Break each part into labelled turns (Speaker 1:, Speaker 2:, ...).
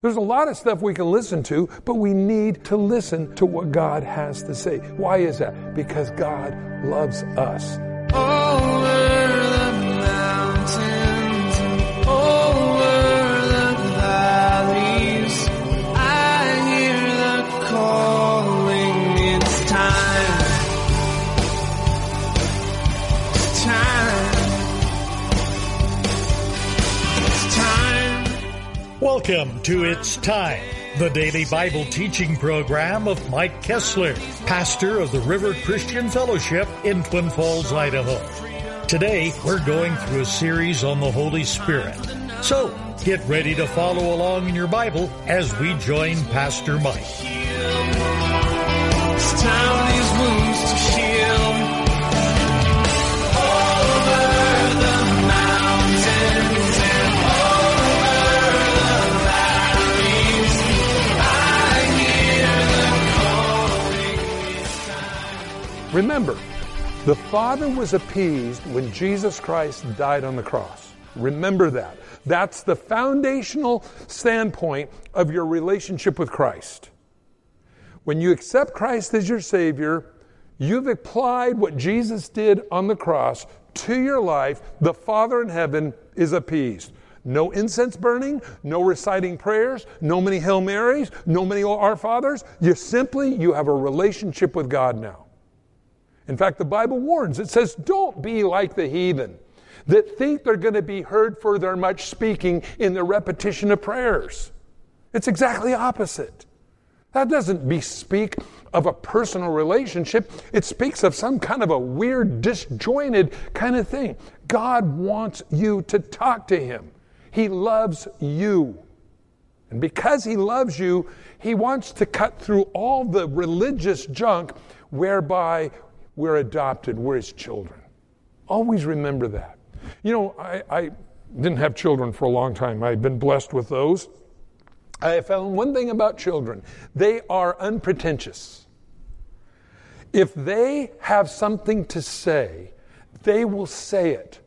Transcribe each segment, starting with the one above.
Speaker 1: There's a lot of stuff we can listen to, but we need to listen to what God has to say. Why is that? Because God loves us.
Speaker 2: Oh, Welcome to It's Time, the daily Bible teaching program of Mike Kestler, pastor of the River Christian Fellowship in Twin Falls, Idaho. Today, we're going through a series on the Holy Spirit. So, get ready to follow along in your Bible as we join Pastor Mike.
Speaker 1: Remember, the Father was appeased when Jesus Christ died on the cross. Remember that. That's the foundational standpoint of your relationship with Christ. When you accept Christ as your Savior, you've applied what Jesus did on the cross to your life. The Father in heaven is appeased. No incense burning, no reciting prayers, no many Hail Marys, no many Our Fathers. You simply, you have a relationship with God now. In fact, the Bible warns. It says, Don't be like the heathen that think they're going to be heard for their much speaking in the repetition of prayers. It's exactly opposite. That doesn't bespeak of a personal relationship. It speaks of some kind of a weird, disjointed kind of thing. God wants you to talk to Him. He loves you. And because He loves you, He wants to cut through all the religious junk whereby we're adopted, we're his children. Always remember that. You know, I, I didn't have children for a long time. I've been blessed with those. I found one thing about children they are unpretentious. If they have something to say, they will say it,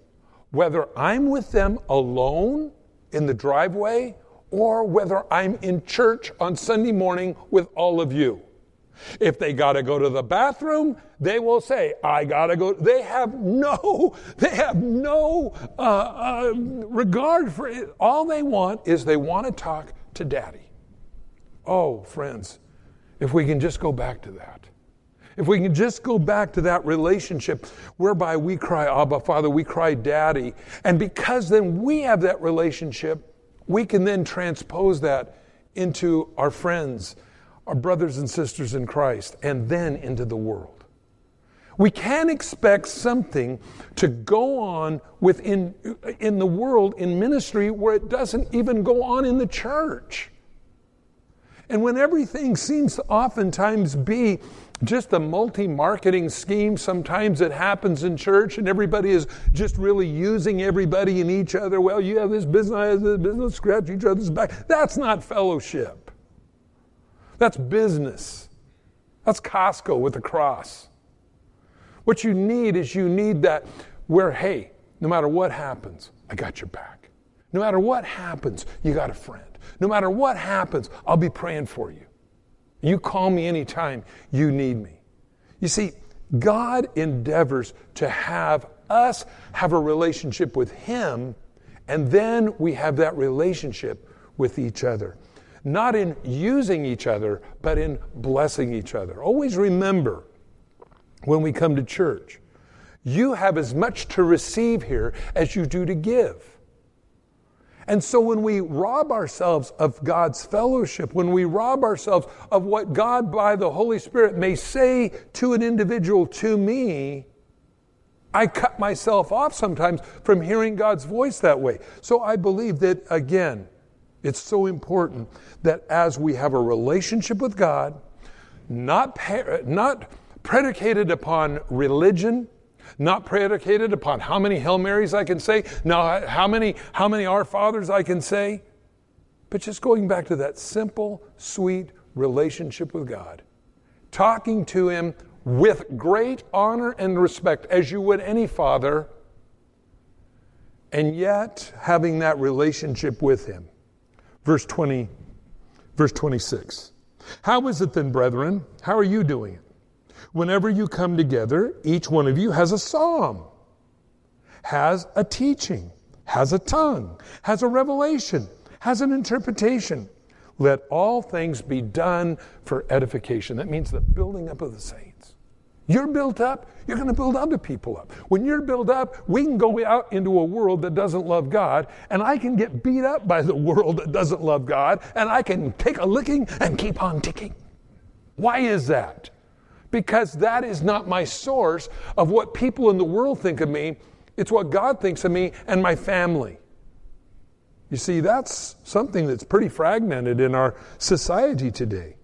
Speaker 1: whether I'm with them alone in the driveway or whether I'm in church on Sunday morning with all of you. If they got to go to the bathroom, they will say, I got to go. They have no, they have no uh, uh, regard for it. All they want is they want to talk to daddy. Oh, friends, if we can just go back to that. If we can just go back to that relationship whereby we cry, Abba, Father, we cry, Daddy. And because then we have that relationship, we can then transpose that into our friends our brothers and sisters in Christ, and then into the world. We can't expect something to go on within in the world in ministry where it doesn't even go on in the church. And when everything seems to oftentimes be just a multi marketing scheme, sometimes it happens in church and everybody is just really using everybody and each other. Well, you have this business, I have this business, scratch each other's back. That's not fellowship. That's business. That's Costco with the cross. What you need is you need that where, hey, no matter what happens, I got your back. No matter what happens, you got a friend. No matter what happens, I'll be praying for you. You call me anytime you need me. You see, God endeavors to have us have a relationship with Him, and then we have that relationship with each other not in using each other, but in blessing each other. Always remember when we come to church, you have as much to receive here as you do to give. And so when we rob ourselves of God's fellowship, when we rob ourselves of what God by the Holy Spirit may say to an individual, to me, I cut myself off sometimes from hearing God's voice that way. So I believe that, again, it's so important that as we have a relationship with God, not, not predicated upon religion, not predicated upon how many Hail Marys I can say, now how many, how many Our Fathers I can say, but just going back to that simple, sweet relationship with God. Talking to Him with great honor and respect, as you would any father, and yet having that relationship with Him. Verse 20 Verse 26. How is it then, brethren? How are you doing it? Whenever you come together, each one of you has a psalm, has a teaching, has a tongue, has a revelation, has an interpretation. Let all things be done for edification. That means the building up of the saints. You're built up, you're going to build other people up. When you're built up, we can go out into a world that doesn't love God, and I can get beat up by the world that doesn't love God, and I can take a licking and keep on ticking. Why is that? Because that is not my source of what people in the world think of me. It's what God thinks of me and my family. You see, that's something that's pretty fragmented in our society today.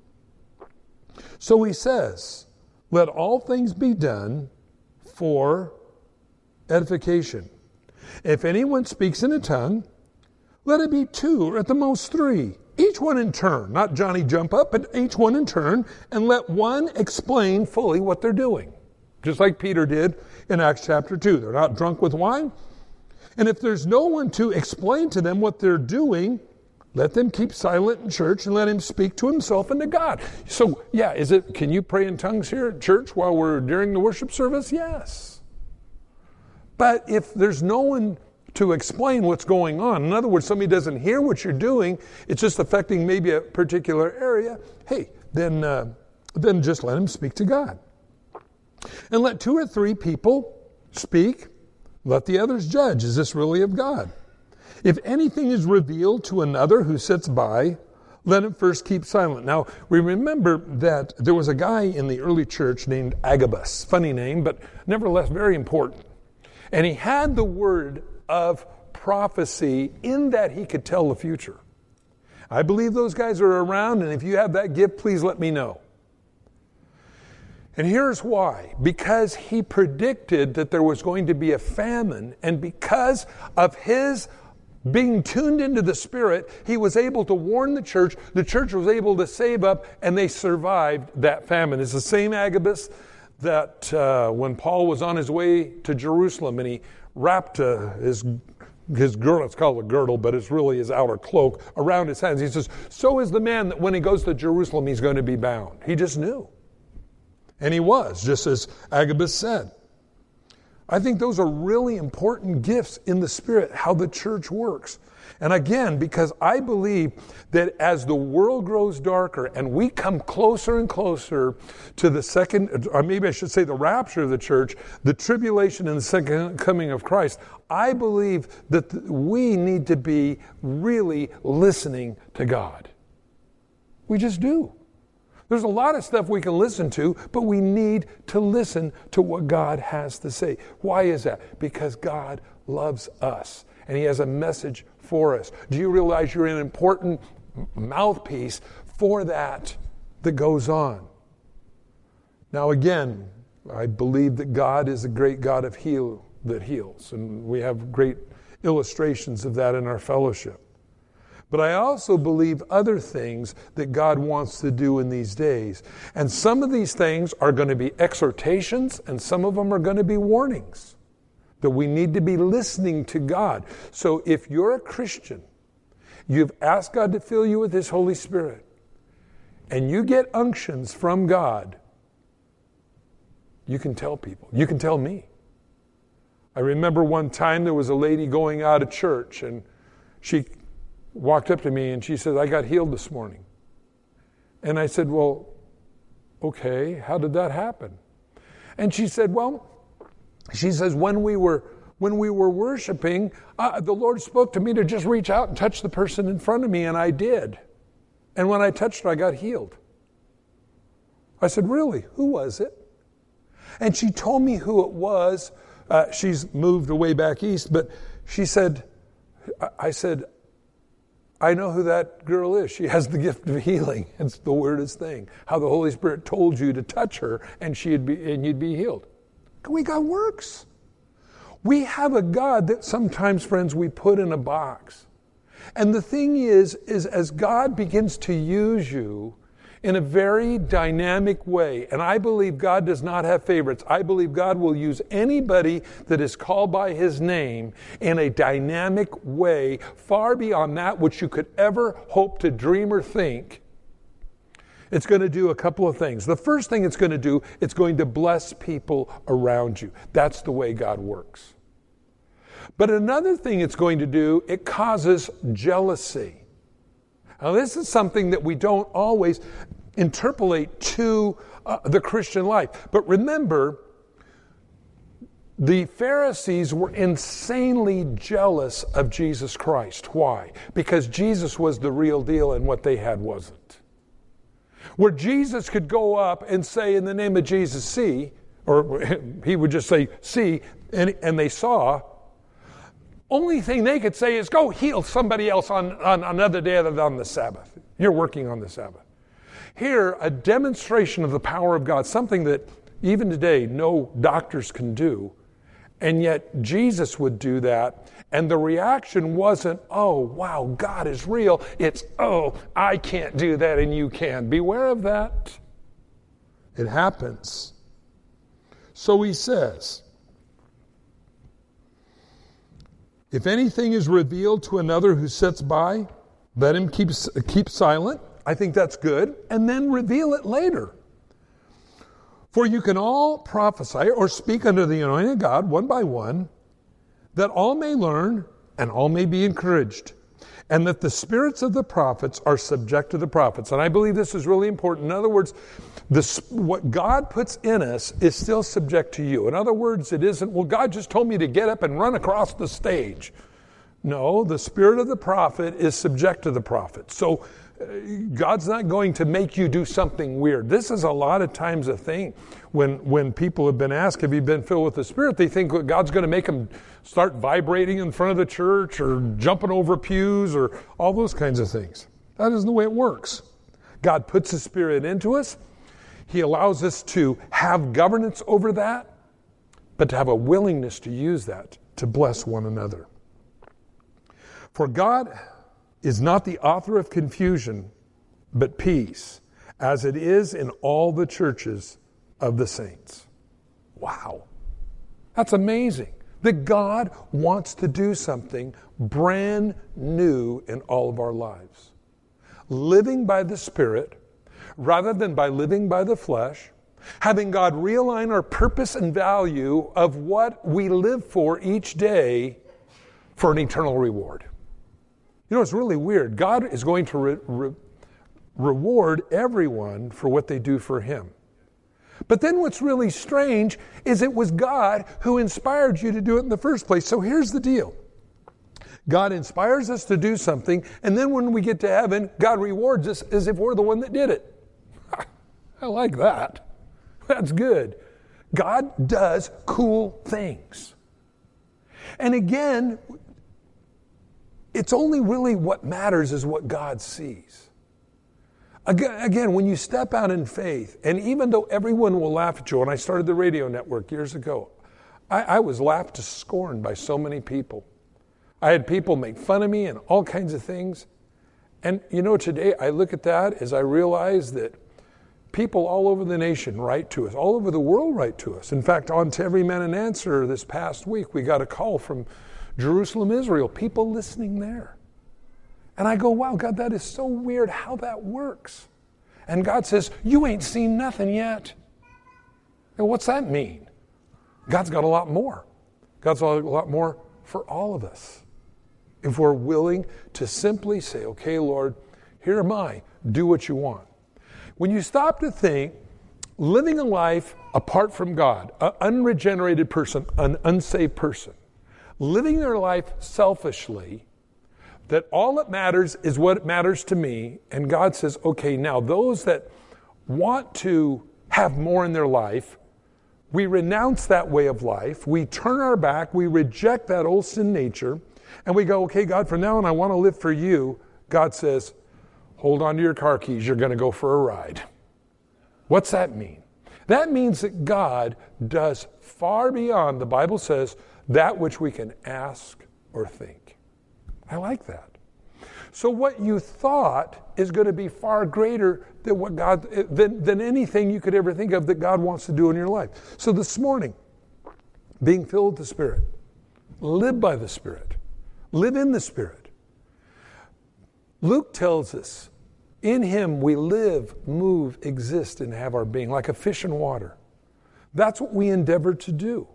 Speaker 1: So he says, let all things be done for edification. If anyone speaks in a tongue, let it be two or at the most three, each one in turn, not Johnny jump up, but each one in turn, and let one explain fully what they're doing. Just like Peter did in Acts chapter 2. They're not drunk with wine. And if there's no one to explain to them what they're doing, let them keep silent in church and let him speak to himself and to God. So, yeah, is it can you pray in tongues here at church while we're during the worship service? Yes. But if there's no one to explain what's going on, in other words, somebody doesn't hear what you're doing, it's just affecting maybe a particular area, hey, then, uh, then just let him speak to God. And let two or three people speak, let the others judge. Is this really of God? If anything is revealed to another who sits by, let him first keep silent. Now, we remember that there was a guy in the early church named Agabus. Funny name, but nevertheless very important. And he had the word of prophecy in that he could tell the future. I believe those guys are around, and if you have that gift, please let me know. And here's why because he predicted that there was going to be a famine, and because of his being tuned into the Spirit, he was able to warn the church. The church was able to save up, and they survived that famine. It's the same Agabus that uh, when Paul was on his way to Jerusalem and he wrapped uh, his his girdle, it's called a girdle, but it's really his outer cloak around his hands. He says, So is the man that when he goes to Jerusalem, he's going to be bound. He just knew. And he was, just as Agabus said. I think those are really important gifts in the Spirit, how the church works. And again, because I believe that as the world grows darker and we come closer and closer to the second, or maybe I should say the rapture of the church, the tribulation and the second coming of Christ, I believe that we need to be really listening to God. We just do. There's a lot of stuff we can listen to, but we need to listen to what God has to say. Why is that? Because God loves us and He has a message for us. Do you realize you're an important mouthpiece for that that goes on? Now, again, I believe that God is a great God of heal that heals, and we have great illustrations of that in our fellowship. But I also believe other things that God wants to do in these days. And some of these things are going to be exhortations, and some of them are going to be warnings that we need to be listening to God. So if you're a Christian, you've asked God to fill you with His Holy Spirit, and you get unctions from God, you can tell people. You can tell me. I remember one time there was a lady going out of church, and she walked up to me and she said, I got healed this morning. And I said, Well, okay, how did that happen? And she said, Well, she says, when we were when we were worshiping, uh, the Lord spoke to me to just reach out and touch the person in front of me, and I did. And when I touched her, I got healed. I said, Really? Who was it? And she told me who it was. Uh, she's moved away back east, but she said, I said, I know who that girl is. She has the gift of healing. It's the weirdest thing. How the Holy Spirit told you to touch her and she'd be and you'd be healed. We got works. We have a God that sometimes, friends, we put in a box. And the thing is, is as God begins to use you, in a very dynamic way. And I believe God does not have favorites. I believe God will use anybody that is called by his name in a dynamic way, far beyond that which you could ever hope to dream or think. It's going to do a couple of things. The first thing it's going to do, it's going to bless people around you. That's the way God works. But another thing it's going to do, it causes jealousy. Now, this is something that we don't always interpolate to uh, the Christian life. But remember, the Pharisees were insanely jealous of Jesus Christ. Why? Because Jesus was the real deal and what they had wasn't. Where Jesus could go up and say, In the name of Jesus, see, or he would just say, see, and, and they saw, only thing they could say is, go heal somebody else on, on another day other than the Sabbath. You're working on the Sabbath. Here, a demonstration of the power of God, something that even today no doctors can do, and yet Jesus would do that. And the reaction wasn't, oh, wow, God is real. It's, oh, I can't do that and you can. Beware of that. It happens. So he says, If anything is revealed to another who sits by, let him keep, keep silent. I think that's good. And then reveal it later. For you can all prophesy or speak under the anointing of God one by one, that all may learn and all may be encouraged and that the spirits of the prophets are subject to the prophets. And I believe this is really important. In other words, this, what God puts in us is still subject to you. In other words, it isn't, well, God just told me to get up and run across the stage. No, the spirit of the prophet is subject to the prophet. So God's not going to make you do something weird. This is a lot of times a thing when when people have been asked, "Have you been filled with the Spirit?" They think God's going to make them start vibrating in front of the church or jumping over pews or all those kinds of things. That isn't the way it works. God puts the Spirit into us. He allows us to have governance over that, but to have a willingness to use that to bless one another. For God is not the author of confusion, but peace, as it is in all the churches of the saints. Wow. That's amazing that God wants to do something brand new in all of our lives. Living by the Spirit rather than by living by the flesh, having God realign our purpose and value of what we live for each day for an eternal reward. You know, it's really weird. God is going to re- re- reward everyone for what they do for Him. But then what's really strange is it was God who inspired you to do it in the first place. So here's the deal God inspires us to do something, and then when we get to heaven, God rewards us as if we're the one that did it. I like that. That's good. God does cool things. And again, it's only really what matters is what God sees. Again, when you step out in faith, and even though everyone will laugh at you, when I started the radio network years ago, I, I was laughed to scorn by so many people. I had people make fun of me and all kinds of things. And you know, today I look at that as I realize that people all over the nation write to us, all over the world write to us. In fact, on to Every Man an Answer this past week, we got a call from Jerusalem, Israel, people listening there. And I go, wow, God, that is so weird how that works. And God says, You ain't seen nothing yet. And what's that mean? God's got a lot more. God's got a lot more for all of us. If we're willing to simply say, Okay, Lord, here am I, do what you want. When you stop to think, living a life apart from God, an unregenerated person, an unsaved person, living their life selfishly, that all that matters is what matters to me. And God says, okay, now those that want to have more in their life, we renounce that way of life. We turn our back. We reject that old sin nature. And we go, okay, God, from now on, I want to live for you. God says, hold on to your car keys. You're going to go for a ride. What's that mean? That means that God does far beyond, the Bible says, that which we can ask or think. I like that. So what you thought is going to be far greater than what God than, than anything you could ever think of that God wants to do in your life. So this morning, being filled with the Spirit, live by the Spirit, live in the Spirit. Luke tells us, in him we live, move, exist, and have our being, like a fish in water. That's what we endeavor to do.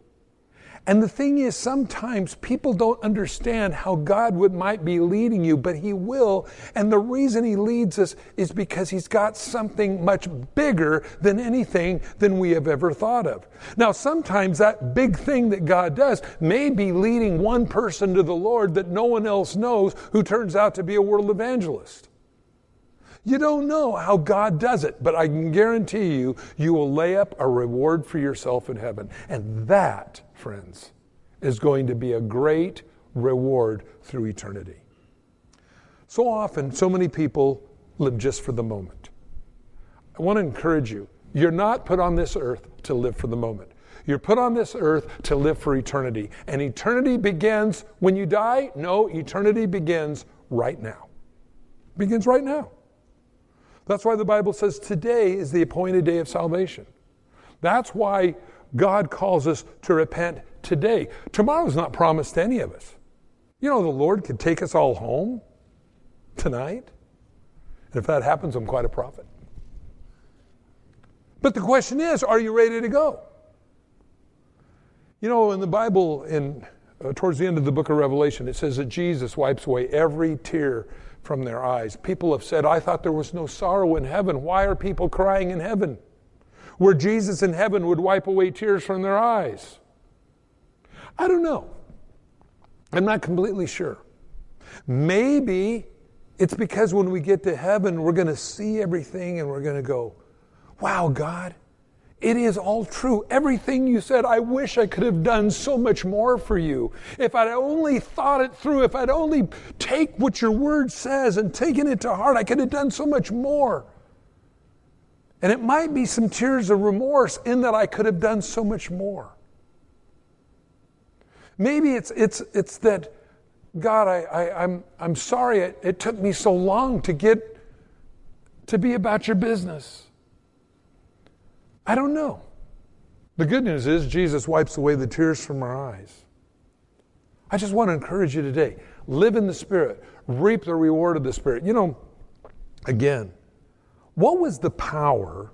Speaker 1: And the thing is, sometimes people don't understand how God would might be leading you, but He will. And the reason He leads us is because He's got something much bigger than anything than we have ever thought of. Now, sometimes that big thing that God does may be leading one person to the Lord that no one else knows who turns out to be a world evangelist. You don't know how God does it, but I can guarantee you, you will lay up a reward for yourself in heaven. And that, friends, is going to be a great reward through eternity. So often, so many people live just for the moment. I want to encourage you you're not put on this earth to live for the moment. You're put on this earth to live for eternity. And eternity begins when you die? No, eternity begins right now. begins right now. That's why the Bible says today is the appointed day of salvation. That's why God calls us to repent today. Tomorrow's not promised to any of us. You know, the Lord could take us all home tonight. And if that happens, I'm quite a prophet. But the question is, are you ready to go? You know, in the Bible, in uh, towards the end of the book of Revelation, it says that Jesus wipes away every tear from their eyes. People have said, I thought there was no sorrow in heaven. Why are people crying in heaven? Where Jesus in heaven would wipe away tears from their eyes. I don't know. I'm not completely sure. Maybe it's because when we get to heaven, we're going to see everything and we're going to go, wow, God, it is all true. Everything you said, I wish I could have done so much more for you. If I'd only thought it through, if I'd only take what your word says and taken it to heart, I could have done so much more. And it might be some tears of remorse in that I could have done so much more. Maybe it's, it's, it's that, God, I, I, I'm, I'm sorry it, it took me so long to get to be about your business. I don't know. The good news is Jesus wipes away the tears from our eyes. I just want to encourage you today live in the Spirit, reap the reward of the Spirit. You know, again, what was the power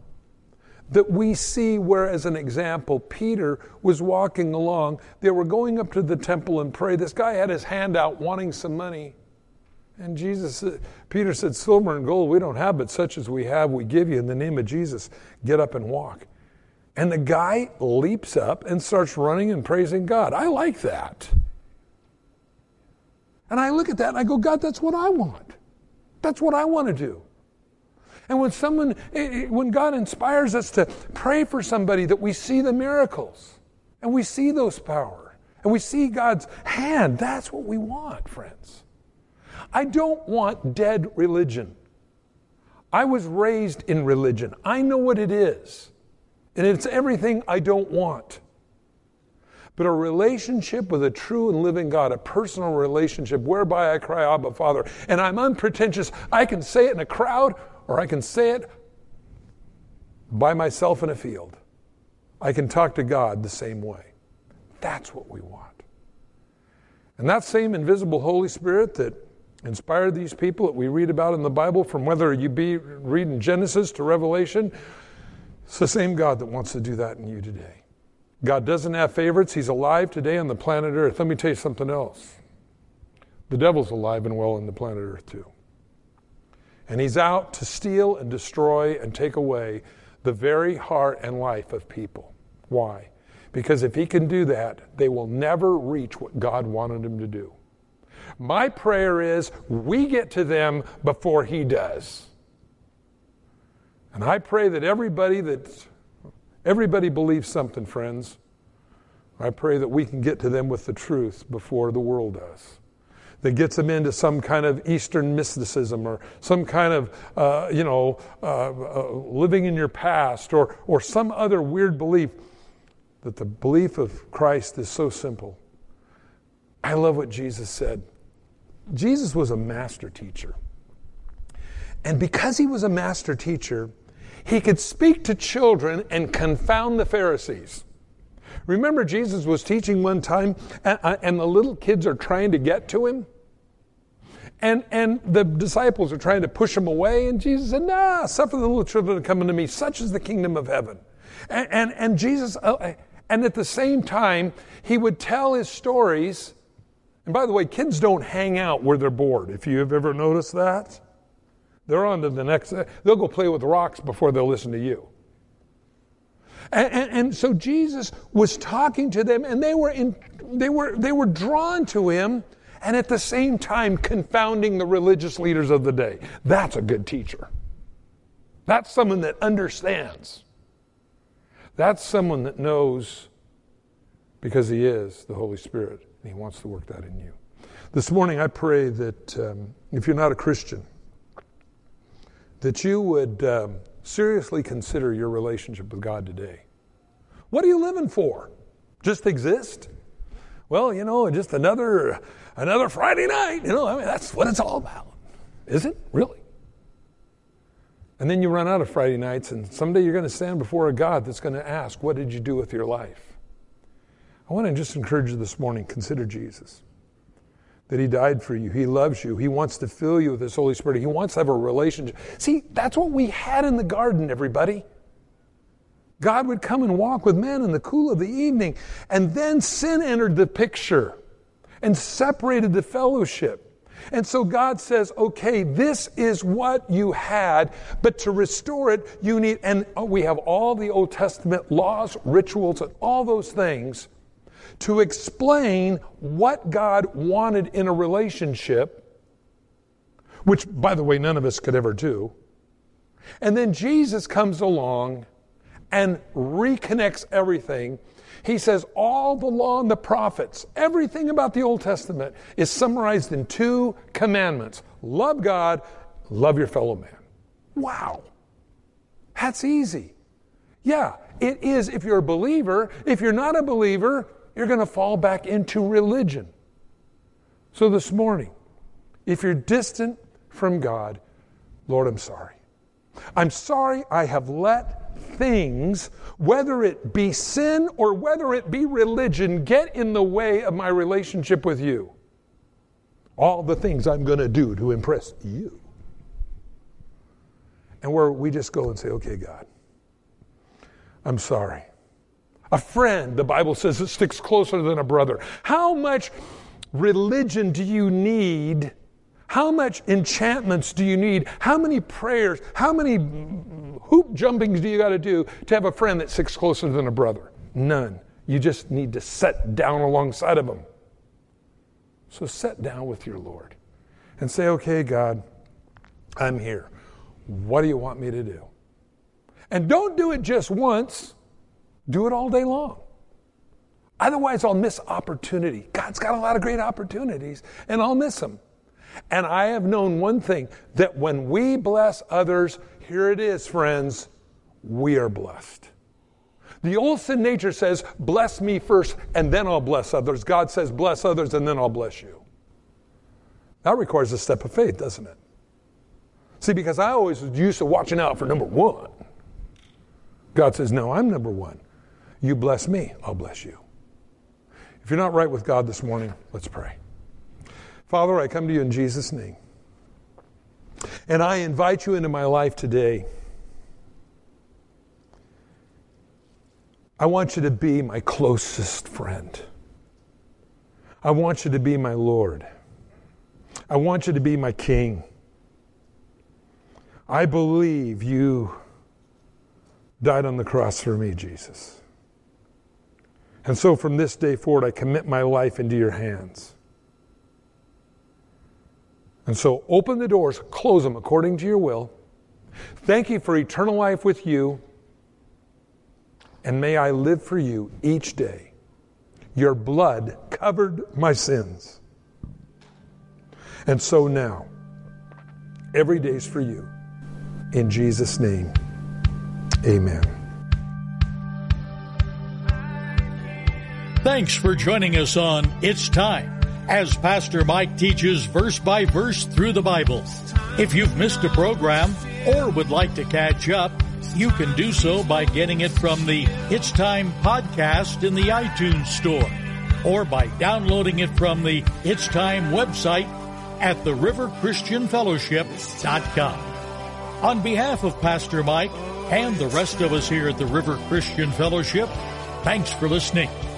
Speaker 1: that we see where, as an example, Peter was walking along? They were going up to the temple and pray. This guy had his hand out wanting some money. And Jesus, uh, Peter said, Silver and gold we don't have, but such as we have, we give you in the name of Jesus. Get up and walk. And the guy leaps up and starts running and praising God. I like that. And I look at that and I go, God, that's what I want. That's what I want to do. And when someone, eh, eh, when God inspires us to pray for somebody, that we see the miracles and we see those power and we see God's hand, that's what we want, friends. I don't want dead religion. I was raised in religion. I know what it is. And it's everything I don't want. But a relationship with a true and living God, a personal relationship whereby I cry, Abba, Father, and I'm unpretentious. I can say it in a crowd or I can say it by myself in a field. I can talk to God the same way. That's what we want. And that same invisible Holy Spirit that inspired these people that we read about in the Bible, from whether you be reading Genesis to Revelation, it's the same God that wants to do that in you today. God doesn't have favorites. He's alive today on the planet Earth. Let me tell you something else. The devil's alive and well on the planet Earth, too. And he's out to steal and destroy and take away the very heart and life of people. Why? Because if he can do that, they will never reach what God wanted them to do. My prayer is we get to them before he does. And I pray that everybody that everybody believes something, friends. I pray that we can get to them with the truth before the world does. That gets them into some kind of Eastern mysticism or some kind of, uh, you know, uh, uh, living in your past or, or some other weird belief. That the belief of Christ is so simple. I love what Jesus said. Jesus was a master teacher. And because he was a master teacher, he could speak to children and confound the Pharisees. Remember, Jesus was teaching one time, and, the little kids are trying to get to him? And, and the disciples are trying to push him away, and Jesus said, Nah, suffer the little children to come unto me. Such is the kingdom of heaven. And, and, and Jesus, uh, and at the same time, he would tell his stories. And by the way, kids don't hang out where they're bored, if you have ever noticed that. They're on to the next, they'll go play with rocks before they'll listen to you. And, and, and, so Jesus was talking to them, and they were, in, they, were, they were drawn to him, and at the same time confounding the religious leaders of the day. That's a good teacher. That's someone that understands. That's someone that knows because he is the Holy Spirit, and he wants to work that in you. This morning, I pray that um, if you're not a Christian, that you would um, seriously consider your relationship with God today. What are you living for? Just exist? Well, you know, just another another Friday night. You know, I mean, that's what it's all about. Is it really? And then you run out of Friday nights, and someday you're going to stand before a God that's going to ask, "What did you do with your life?" I want to just encourage you this morning: consider Jesus that He died for you. He loves you. He wants to fill you with His Holy Spirit. He wants to have a relationship. See, that's what we had in the garden, everybody. God would come and walk with men in the cool of the evening, and then sin entered the picture and separated the fellowship. And so God says, okay, this is what you had, but to restore it, you need, and we have all the Old Testament laws, rituals, and all those things to explain what God wanted in a relationship, which, by the way, none of us could ever do. And then Jesus comes along and reconnects everything. He says all the law and the prophets, everything about the Old Testament is summarized in two commandments love God, love your fellow man. Wow. That's easy. Yeah, it is if you're a believer. If you're not a believer, you're going to fall back into religion. So this morning, if you're distant from God, Lord, I'm sorry. I'm sorry I have let things, whether it be sin or whether it be religion, get in the way of my relationship with you. All the things I'm going to do to impress you. And where we just go and say, okay, God, I'm sorry. A friend, the Bible says, it sticks closer than a brother. How much religion do you need? How much enchantments do you need? How many prayers? How many hoop jumpings do you got to do to have a friend that sticks closer than a brother? None. You just need to sit down alongside of him. So sit down with your Lord and say, okay, God, I'm here. What do you want me to do? And don't do it just once. Do it all day long. Otherwise, I'll miss opportunity. God's got a lot of great opportunities, and I'll miss them. And I have known one thing that when we bless others, here it is, friends, we are blessed. The old sin nature says, bless me first, and then I'll bless others. God says, bless others, and then I'll bless you. That requires a step of faith, doesn't it? See, because I always was used to watching out for number one. God says, no, I'm number one. You bless me, I'll bless you. If you're not right with God this morning, let's pray. Father, I come to you in Jesus' name. And I invite you into my life today. I want you to be my closest friend. I want you to be my Lord. I want you to be my King. I believe you died on the cross for me, Jesus. And so from this day forward, I commit my life into your hands. And so open the doors, close them according to your will. Thank you for eternal life with you. And may I live for you each day. Your blood covered my sins. And so now, every day's for you. In Jesus' name, amen.
Speaker 2: Thanks for joining us on It's Time. as Pastor Mike teaches verse by verse through the Bible. If you've missed a program or would like to catch up, you can do so by getting it from the It's Time podcast in the iTunes Store or by downloading it from the It's Time website at theriverchristianfellowship.com. On behalf of Pastor Mike and the rest of us here at the River Christian Fellowship, thanks for listening